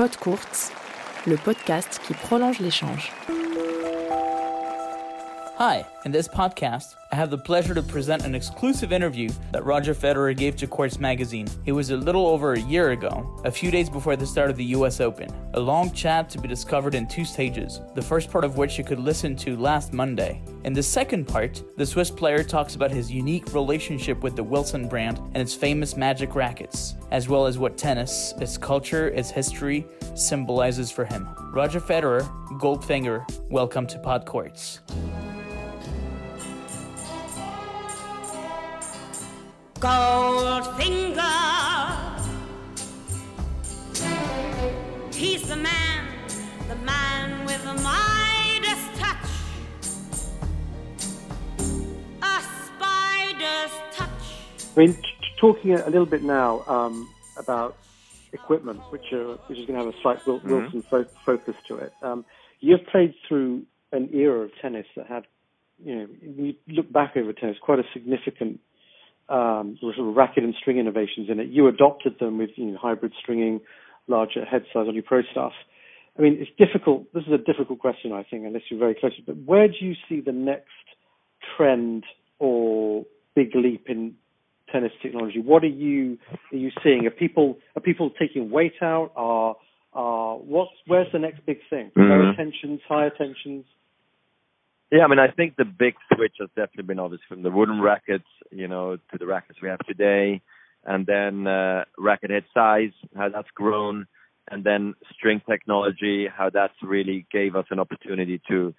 Pod le podcast qui prolonge l'échange. Hi, in this podcast, I have the pleasure to present an exclusive interview that Roger Federer gave to Courts Magazine. It was a little over a year ago, a few days before the start of the US Open. A long chat to be discovered in two stages, the first part of which you could listen to last Monday. In the second part, the Swiss player talks about his unique relationship with the Wilson brand and its famous magic rackets, as well as what tennis, its culture, its history, symbolizes for him. Roger Federer, Goldfinger, welcome to Pod Courts. Goldfinger. He's the man, the man with the Midas touch. A spider's touch. I mean, t- talking a little bit now um, about equipment, which, uh, which is going to have a slight Wil- Wilson fo- focus to it. Um, you've played through an era of tennis that had, you know, you look back over tennis, quite a significant um, sort of racket and string innovations in it. You adopted them with you know, hybrid stringing, larger head size on your Pro Staff. I mean, it's difficult. This is a difficult question, I think, unless you're very close. But where do you see the next trend or big leap in tennis technology? What are you are you seeing? Are people are people taking weight out? Are are what's where's the next big thing? Lower Mhm. tensions, higher tensions. Yeah, I mean, I think the big switch has definitely been obvious from the wooden rackets, you know, to the rackets we have today, and then uh, racket head size, how that's grown, and then string technology, how that's really gave us an opportunity to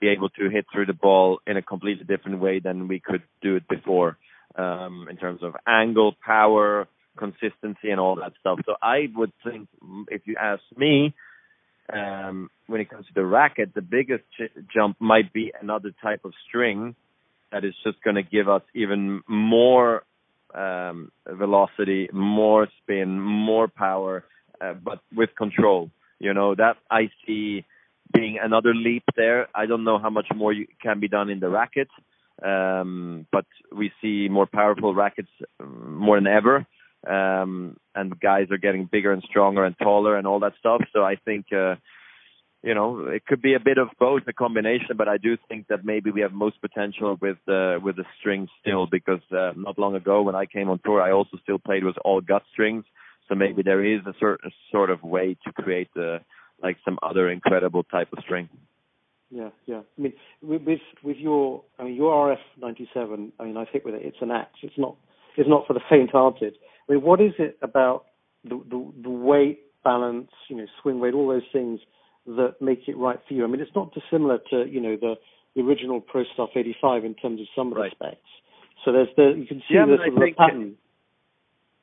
be able to hit through the ball in a completely different way than we could do it before, um, in terms of angle, power, consistency, and all that stuff. So I would think, if you ask me, um, when it comes to the racket, the biggest ch- jump might be another type of string that is just going to give us even more um, velocity, more spin, more power, uh, but with control. You know that I see being another leap there. I don't know how much more you, can be done in the racket, um, but we see more powerful rackets um, more than ever um, and guys are getting bigger and stronger and taller and all that stuff. So I think, uh, you know, it could be a bit of both, a combination. But I do think that maybe we have most potential with uh, with the strings still, because uh, not long ago when I came on tour, I also still played with all gut strings. So maybe there is a certain sort of way to create uh, like some other incredible type of string. Yeah, yeah. I mean, with with, your I mean your RF ninety seven. I mean, I've hit with it. It's an axe. It's not. It's not for the faint-hearted. I mean, what is it about the, the the weight, balance, you know, swing weight, all those things that make it right for you? I mean, it's not dissimilar to you know the, the original Pro Staff eighty five in terms of some Right. specs. So there's the you can see Yeah, the I sort of a pattern.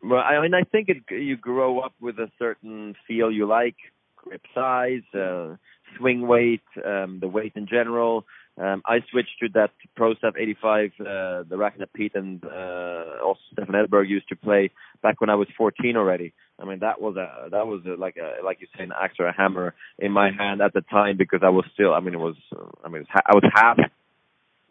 Well, I mean, I think it, you grow up with a certain feel you like, grip size, uh, swing weight, um, the weight in general. Um, I switched to that Pro Staff 85, uh, the racket that Pete and uh, also Stefan Edberg used to play back when I was 14 already. I mean, that was a that was a, like a like you say an axe or a hammer in my hand at the time because I was still. I mean, it was. uh, I mean, I was half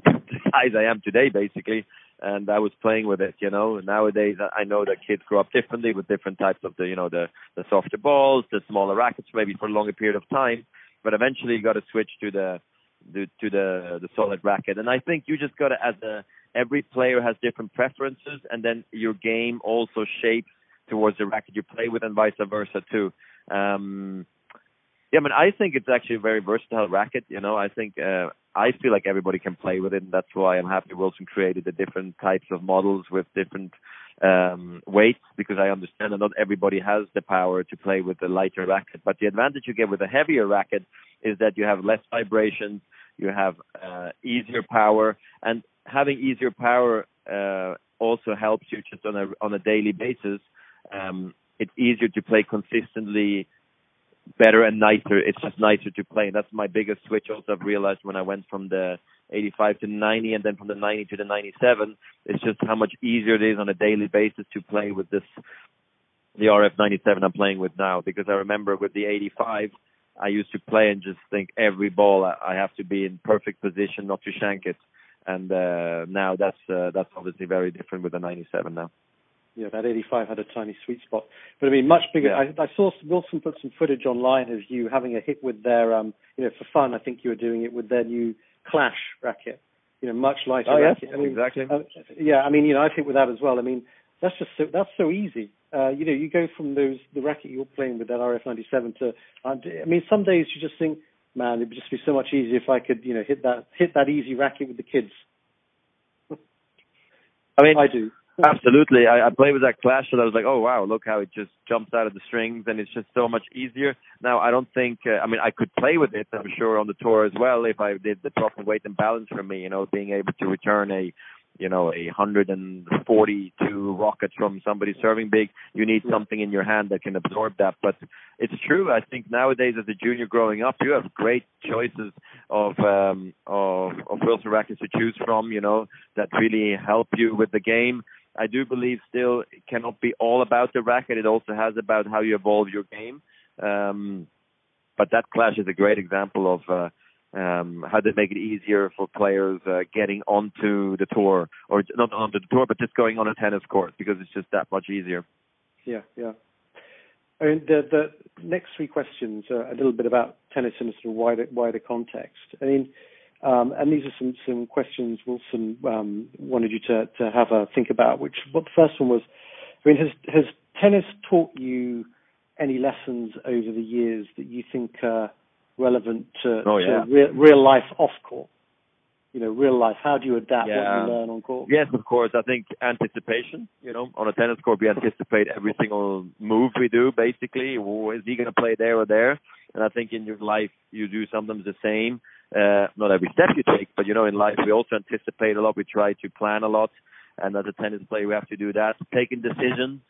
the size I am today, basically and I was playing with it, you know. Nowadays, I know that kids grow up differently with different types of the, you know, the the softer balls, the smaller rackets, maybe for a longer period of time. But eventually, you got to switch to the, the to the the solid racket. And I think you just got to, as a every player has different preferences, and then your game also shapes towards the racket you play with, and vice versa too. Um, yeah, I mean, I think it's actually a very versatile racket. You know, I think uh, I feel like everybody can play with it, and that's why I'm happy Wilson created the different types of models with different um, weights because I understand that not everybody has the power to play with the lighter racket. But the advantage you get with a heavier racket is that you have less vibrations, you have uh, easier power, and having easier power uh, also helps you just on a on a daily basis. Um, it's easier to play consistently better and nicer. It's just nicer to play. And that's my biggest switch also I've realized when I went from the 85 to 90 and then from the 90 to the 97. It's just how much easier it is on a daily basis to play with this, the RF 97 I'm playing with now. Because I remember with the 85, I used to play and just think every ball I I have to be in perfect position not to shank it. And uh, now that's uh, that's obviously very different with the 97 now. know, that 85 had a tiny sweet spot. But I mean, much bigger. Yeah. I, I saw Wilson put some footage online of you having a hit with their, um, you know, for fun. I think you were doing it with their new Clash racket. You know, much lighter Oh, yes, racket. I mean, exactly. uh, yeah, I mean, you know, I think with that as well. I mean, that's just so, that's so easy. Uh, you know, you go from those the racket you're playing with that RF97 to. Uh, I mean, some days you just think, man, it'd just be so much easier if I could, you know, hit that hit that easy racket with the kids. I mean, I do. Absolutely. I, I played with that Clash and I was like, oh wow, look how it just jumps out of the strings and it's just so much easier. Now I don't think, uh, I mean, I could play with it, I'm sure on the tour as well if I did the proper weight and balance for me, you know, being able to return a, you know, a 142 rocket from somebody serving big. You need something in your hand that can absorb that. But it's true. I think nowadays as a junior growing up, you have great choices of, um, of, of Wilson rackets to choose from, you know, that really help you with the game. I do believe still it cannot be all about the racket. It also has about how you evolve your game. Um, but that clash is a great example of uh, um, how they make it easier for players uh, getting onto the tour, or not onto the tour, but just going on a tennis court because it's just that much easier. Yeah, yeah. I mean, the the next three questions are a little bit about tennis in a sort of wider wider context. I mean, um, and these are some some questions Wilson um, wanted you to to have a think about. Which, what the first one was, I mean, has has tennis taught you any lessons over the years that you think are relevant to, Oh, yeah. to real, real life off court? You know, real life. How do you adapt Yeah. what you learn on court? Yes, of course. I think anticipation. You know, on a tennis court, we anticipate every single move we do. Basically, Oh, is he going to play there or there? And I think in your life, you do sometimes the same. Uh, not every step you take, but you know, in life, we also anticipate a lot. We try to plan a lot, and as a tennis player, we have to do that. Taking decisions,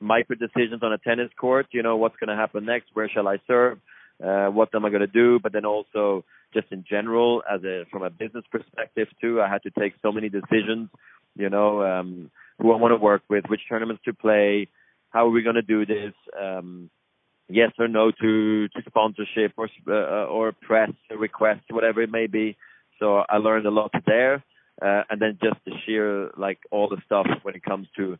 micro decisions on a tennis court. You know, what's going to happen next? Where shall I serve? Uh, what am I going to do? But then also, just in general, as a from a business perspective too, I had to take so many decisions. You know, um, who I want to work with, which tournaments to play, how are we going to do this? Um, yes or no to to sponsorship or uh, or press request, whatever it may be. So I learned a lot there, uh, and then just the sheer like all the stuff when it comes to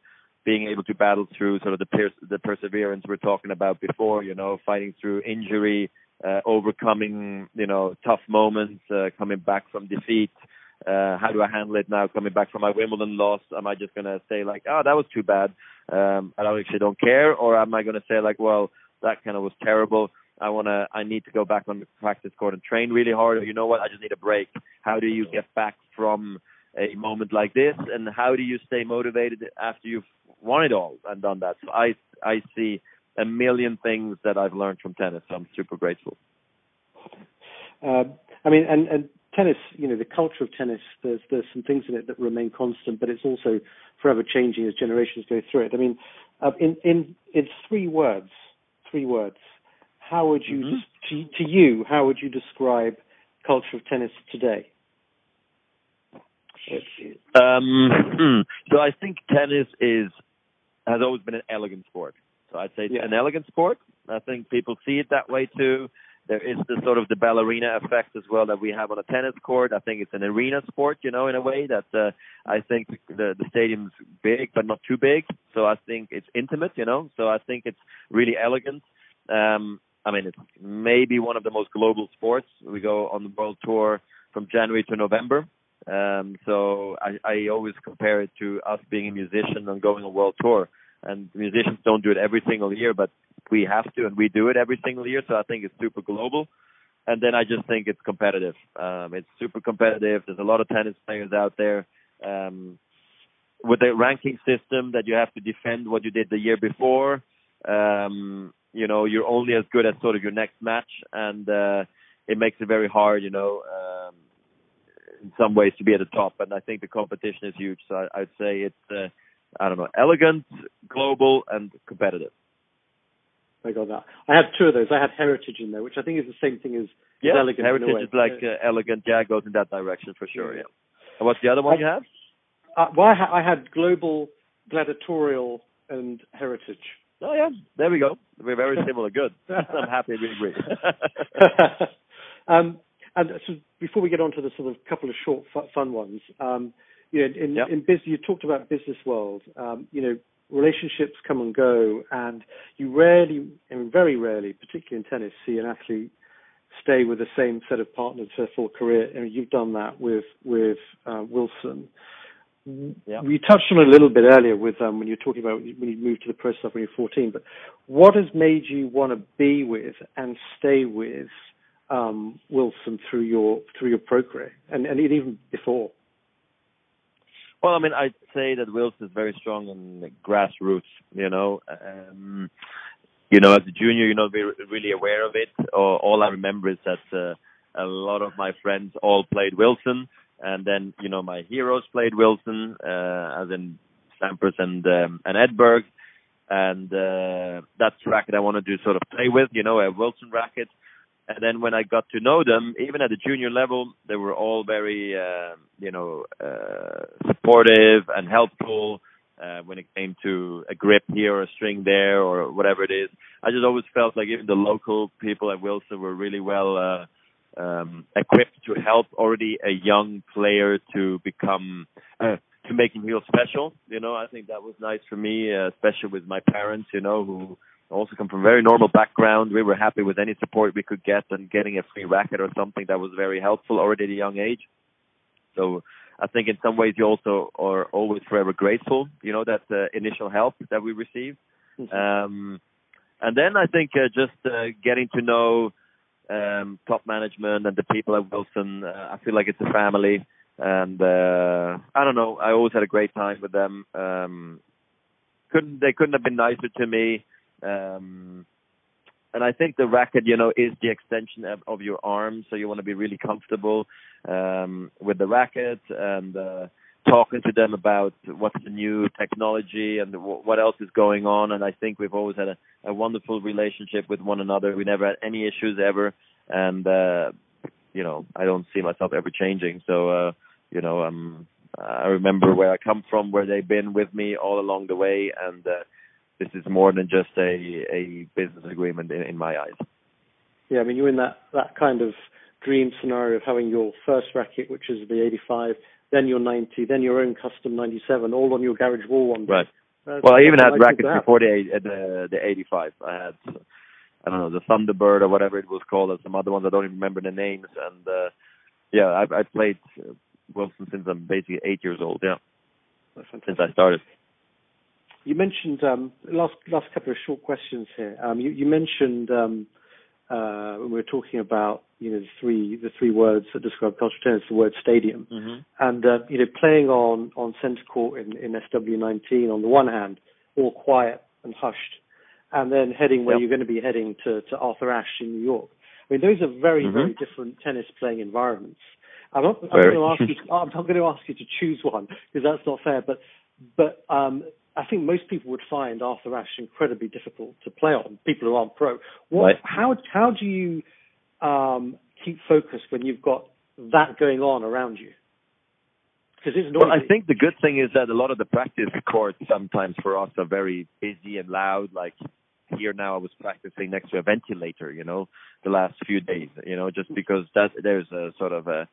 being able to battle through sort of the pers- the perseverance we're talking about before. You know, fighting through injury, uh, overcoming you know tough moments, uh, coming back from defeat. Uh, how do I handle it now? Coming back from my Wimbledon loss, am I just gonna say like, oh, that was too bad? Um, I actually don't care, or am I gonna say like, well, that kind of was terrible. I wanna, I need to go back on the practice court and train really hard. Or you know what? I just need a break. How do you get back from a moment like this, and how do you stay motivated after you've won it all and done that? So I, I see a million things that I've learned from tennis. So I'm super grateful. Um, I mean, and, and tennis, you know, the culture of tennis, there's there's some things in it that remain constant, but it's also forever changing as generations go through it. I mean, uh, in in in three words, three words, how would you Mm-hmm. to, to you how would you describe culture of tennis today? Um, hmm. so I think tennis is has always been an elegant sport. So I'd say it's Yeah. an elegant sport. I think people see it that way too. There is the sort of the ballerina effect as well that we have on a tennis court. I think it's an arena sport, you know, in a way that uh, I think the the stadium's big but not too big. So I think it's intimate, you know. So I think it's really elegant. Um, I mean, it's maybe one of the most global sports. We go on the world tour from January to November. Um, so I, I always compare it to us being a musician and going on a world tour. And musicians don't do it every single year, but we have to, and we do it every single year. So I think it's super global. And then I just think it's competitive. Um, it's super competitive. There's a lot of tennis players out there. Um, with the ranking system that you have to defend what you did the year before, um, you know, you're only as good as sort of your next match, and uh, it makes it very hard, you know, um, in some ways to be at the top. And I think the competition is huge. So I, I'd say it's, uh, I don't know, elegant, global, and competitive. I got that. I had two of those. I had heritage in there, which I think is the same thing as, as Yeah, elegant. heritage is like uh, elegant. Yeah, it goes in that direction for sure. Yeah. And what's the other one you have? Uh, well, I, ha- I had global, gladiatorial, and heritage. Oh yeah, there we go. We're very similar. Good. I'm happy we agree. um, and so before we get on to the sort of couple of short fu- fun ones, um, you know, in, Yep. in business, you talked about business world. Um, you know, relationships come and go, and you rarely, and very rarely, particularly in tennis, see an athlete stay with the same set of partners for their full career. And you've done that with with uh, Wilson. Yeah. We touched on it a little bit earlier with um, when you were talking about when you moved to the Pro Staff when you were 14. But what has made you want to be with and stay with um, Wilson through your through your pro career and, and even before? Well, I mean, I'd say that Wilson is very strong in grassroots. You know, um, you know, as a junior, you're not really aware of it. All, all I remember is that uh, a lot of my friends all played Wilson, and then you know my heroes played Wilson, uh, as in Sampras and um, and Edberg, and uh, that's the racket I wanted to sort of play with. You know, a Wilson racket. And then when I got to know them, even at the junior level, they were all very, uh, you know, uh, supportive and helpful uh, when it came to a grip here or a string there or whatever it is. I just always felt like even the local people at Wilson were really well uh, um, equipped to help already a young player to become uh, to make him feel special. You know, I think that was nice for me, uh, especially with my parents. You know, who also come from a very normal background. We were happy with any support we could get, and getting a free racket or something that was very helpful already at a young age. So I think in some ways you also are always forever grateful, you know, that uh, initial help that we received. Mm-hmm. Um, and then I think uh, just uh, getting to know um, top management and the people at Wilson, uh, I feel like it's a family. And uh, I don't know, I always had a great time with them. Um, couldn't they couldn't have been nicer to me. Um, and I think the racket, you know, is the extension of, of your arm, so you want to be really comfortable um, with the racket and uh, talking to them about what's the new technology and w- what else is going on. And I think we've always had a, a wonderful relationship with one another. We never had any issues ever, and uh, you know, I don't see myself ever changing. So, uh, you know, um, I remember where I come from, where they've been with me all along the way, and uh, this is more than just a a business agreement in, in my eyes. Yeah, I mean you're in that that kind of dream scenario of having your first racket, which is the 85, then your 90, then your own custom 97, all on your garage wall one day. Right. That's well, I even had rackets before the the the 85. I had I don't know the Thunderbird or whatever it was called, and some other ones I don't even remember the names. And uh yeah, I I played Wilson since I'm basically eight years old. Yeah, since I started. You mentioned um, last last couple of short questions here. Um, you, you, mentioned um, uh, when we were talking about you know the three the three words that describe cultural tennis, the word stadium, mm-hmm. and uh, you know playing on on centre court in, in SW19 on the one hand, all quiet and hushed, and then heading where you're going to be heading to to Arthur Ashe in New York. I mean, those are very mm-hmm. very different tennis playing environments. I'm not, I'm going to ask you. To, I'm not going to ask you to choose one because that's not fair. I think most people would find Arthur Ashe incredibly difficult to play on. People who aren't pro. What, right. How how do you um, keep focused when you've got that going on around you? Because it's well, I think the good thing is that a lot of the practice courts sometimes for us are very busy and loud. Like here now, I was practicing next to a ventilator. You know, the last few days. You know, just because that there's a sort of a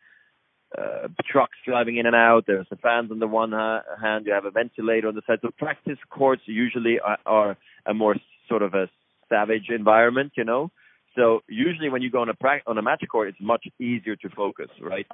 uh, trucks driving in and out. There's the fans on the one ha- hand. You have a ventilator on the side. So practice courts usually are, are a more sort of a savage environment, you know. So usually when you go on a pra- on a match court, it's much easier to focus, right?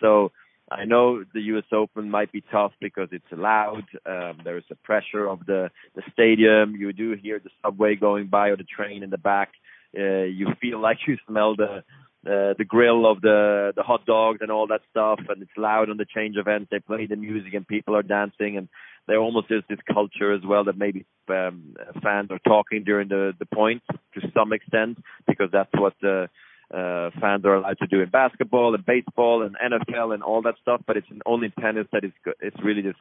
So I know the U.S. Open might be tough because it's loud. Um, there's the pressure of the the stadium. You do hear the subway going by or the train in the back. Uh, you feel like you smell the uh, the grill of the the hot dogs and all that stuff, and it's loud on the change events. They play the music and people are dancing, and there almost is this culture as well that maybe um, fans are talking during the the point to some extent because that's what the uh, fans are allowed to do in basketball and baseball and NFL and all that stuff. But it's only tennis that it's it's really this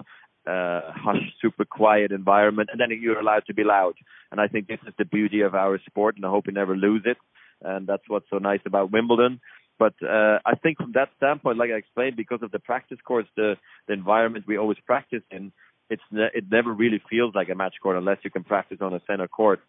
uh, hush, super quiet environment, and then you're allowed to be loud. And I think this is the beauty of our sport, and I hope we never lose it and that's what's so nice about Wimbledon. But uh, I think from that standpoint, like I explained, because of the practice courts, the, the environment we always practice in, it's ne- it never really feels like a match court unless you can practice on a center court.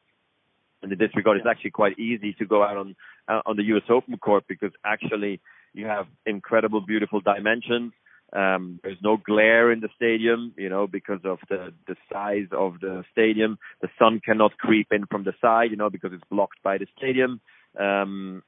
And in this regard, it's actually quite easy to go out on uh, on the U.S. Open court because actually you have incredible, beautiful dimensions. Um, there's no glare in the stadium, you know, because of the the size of the stadium. The sun cannot creep in from the side, you know, because it's blocked by the stadium. Um,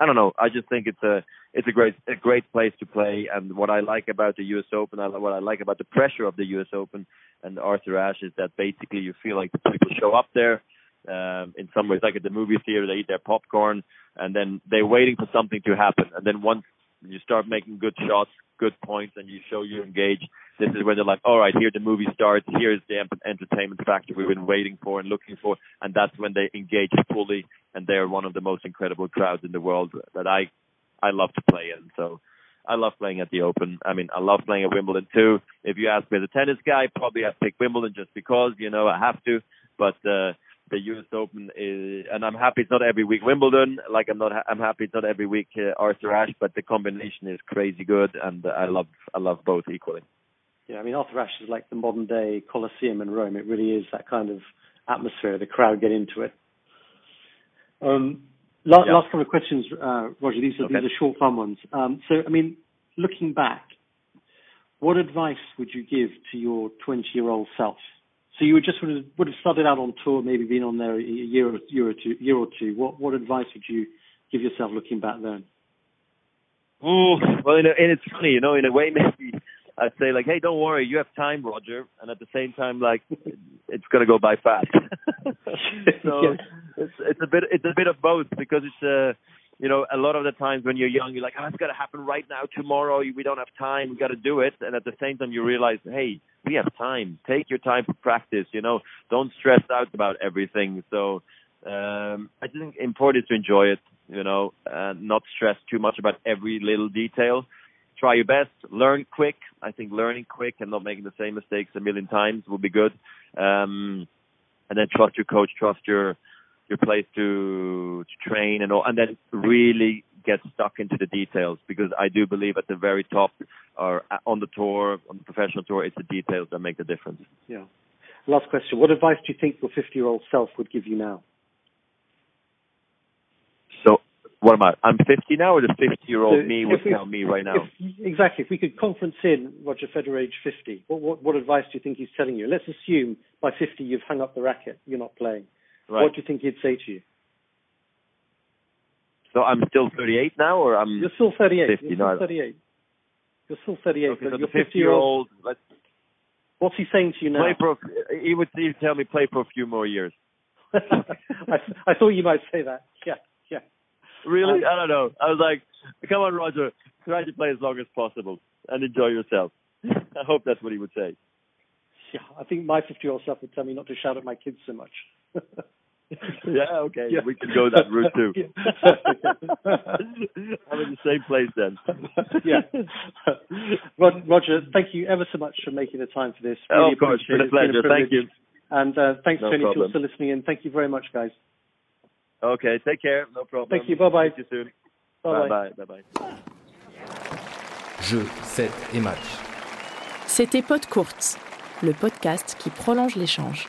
I don't know. I just think it's a it's a great a great place to play. And what I like about the U.S. Open, what I like about the pressure of the U.S. Open and Arthur Ashe is that basically you feel like the people show up there. Um, in some ways, like at the movie theater, they eat their popcorn and then they're waiting for something to happen. And then once you start making good shots, good points, and you show you're engaged, this is when they're like, all right, here the movie starts. Here's the entertainment factor we've been waiting for and looking for, and that's when they engage fully. And they're one of the most incredible crowds in the world that I I love to play in. So I love playing at the Open. I mean, I love playing at Wimbledon too. If you ask me as a tennis guy, probably I'd pick Wimbledon just because you know I have to. But uh, the U.S. Open is, and I'm happy it's not every week Wimbledon. Like I'm not, I'm happy it's not every week uh, Arthur Ashe. But the combination is crazy good, and I love, I love both equally. Yeah, I mean Arthur Ashe is like the modern day Colosseum in Rome. It really is that kind of atmosphere. The crowd get into it. Um, last, yeah. last couple of questions, uh, Roger. These are okay. these are short, fun ones. Um, so, I mean, looking back, what advice would you give to your 20-year-old self? So you would just would have, would have started out on tour, maybe been on there a year or, year or two. Year or two. What what advice would you give yourself looking back then? Oh well, in a, and it's funny, you know, in a way maybe I'd say like, hey, don't worry, you have time, Roger, and at the same time, like, it's gonna go by fast. so yeah. it's it's a bit it's a bit of both because it's uh you know, a lot of the times when you're young, you're like, oh, it's got to happen right now, tomorrow. We don't have time. We got to do it. And at the same time, you realize, hey, we have time. Take your time for practice. You know, don't stress out about everything. So um, I think important is to enjoy it. You know, and not stress too much about every little detail. Try your best. Learn quick. I think learning quick and not making the same mistakes a million times will be good. Um, and then trust your coach. Trust your your place to, to train and all, and then really get stuck into the details because I do believe at the very top or on the tour, on the professional tour, it's the details that make the difference. Yeah. Last question. What advice do you think your 50 year old self would give you now? So, what am I? I'm 50 now, or the 50 year old me would we, tell me right now? If, exactly. If we could conference in Roger Federer, age 50, what, what, what advice do you think he's telling you? Let's assume by 50 you've hung up the racket, you're not playing. Right. What do you think he'd say to you? So I'm still 38 now, or I'm you're still 38. 50, you're still 38. You're still 38. Okay, so the 50 year old. What's he saying to you now? Play for. He would tell me play for a few more years. I, I thought you might say that. Yeah, yeah. Really? Um, I don't know. I was like, come on, Roger, try to play as long as possible and enjoy yourself. I hope that's what he would say. Yeah, I think my 50 year old self would tell me not to shout at my kids so much. yeah, okay. Yeah. We can go that route too. I'm in the same place then. yeah. Roger, thank you ever so much for making the time for this. Really oh, of course, it's been a pleasure. Been a thank you. And uh, thanks no to any of you also listening in. Thank you very much, guys. Okay, take care. No problem. Thank you. Bye bye. See you soon. Bye bye. Bye bye. Jeu, set et match. C'était Pod Courte, le podcast qui prolonge l'échange.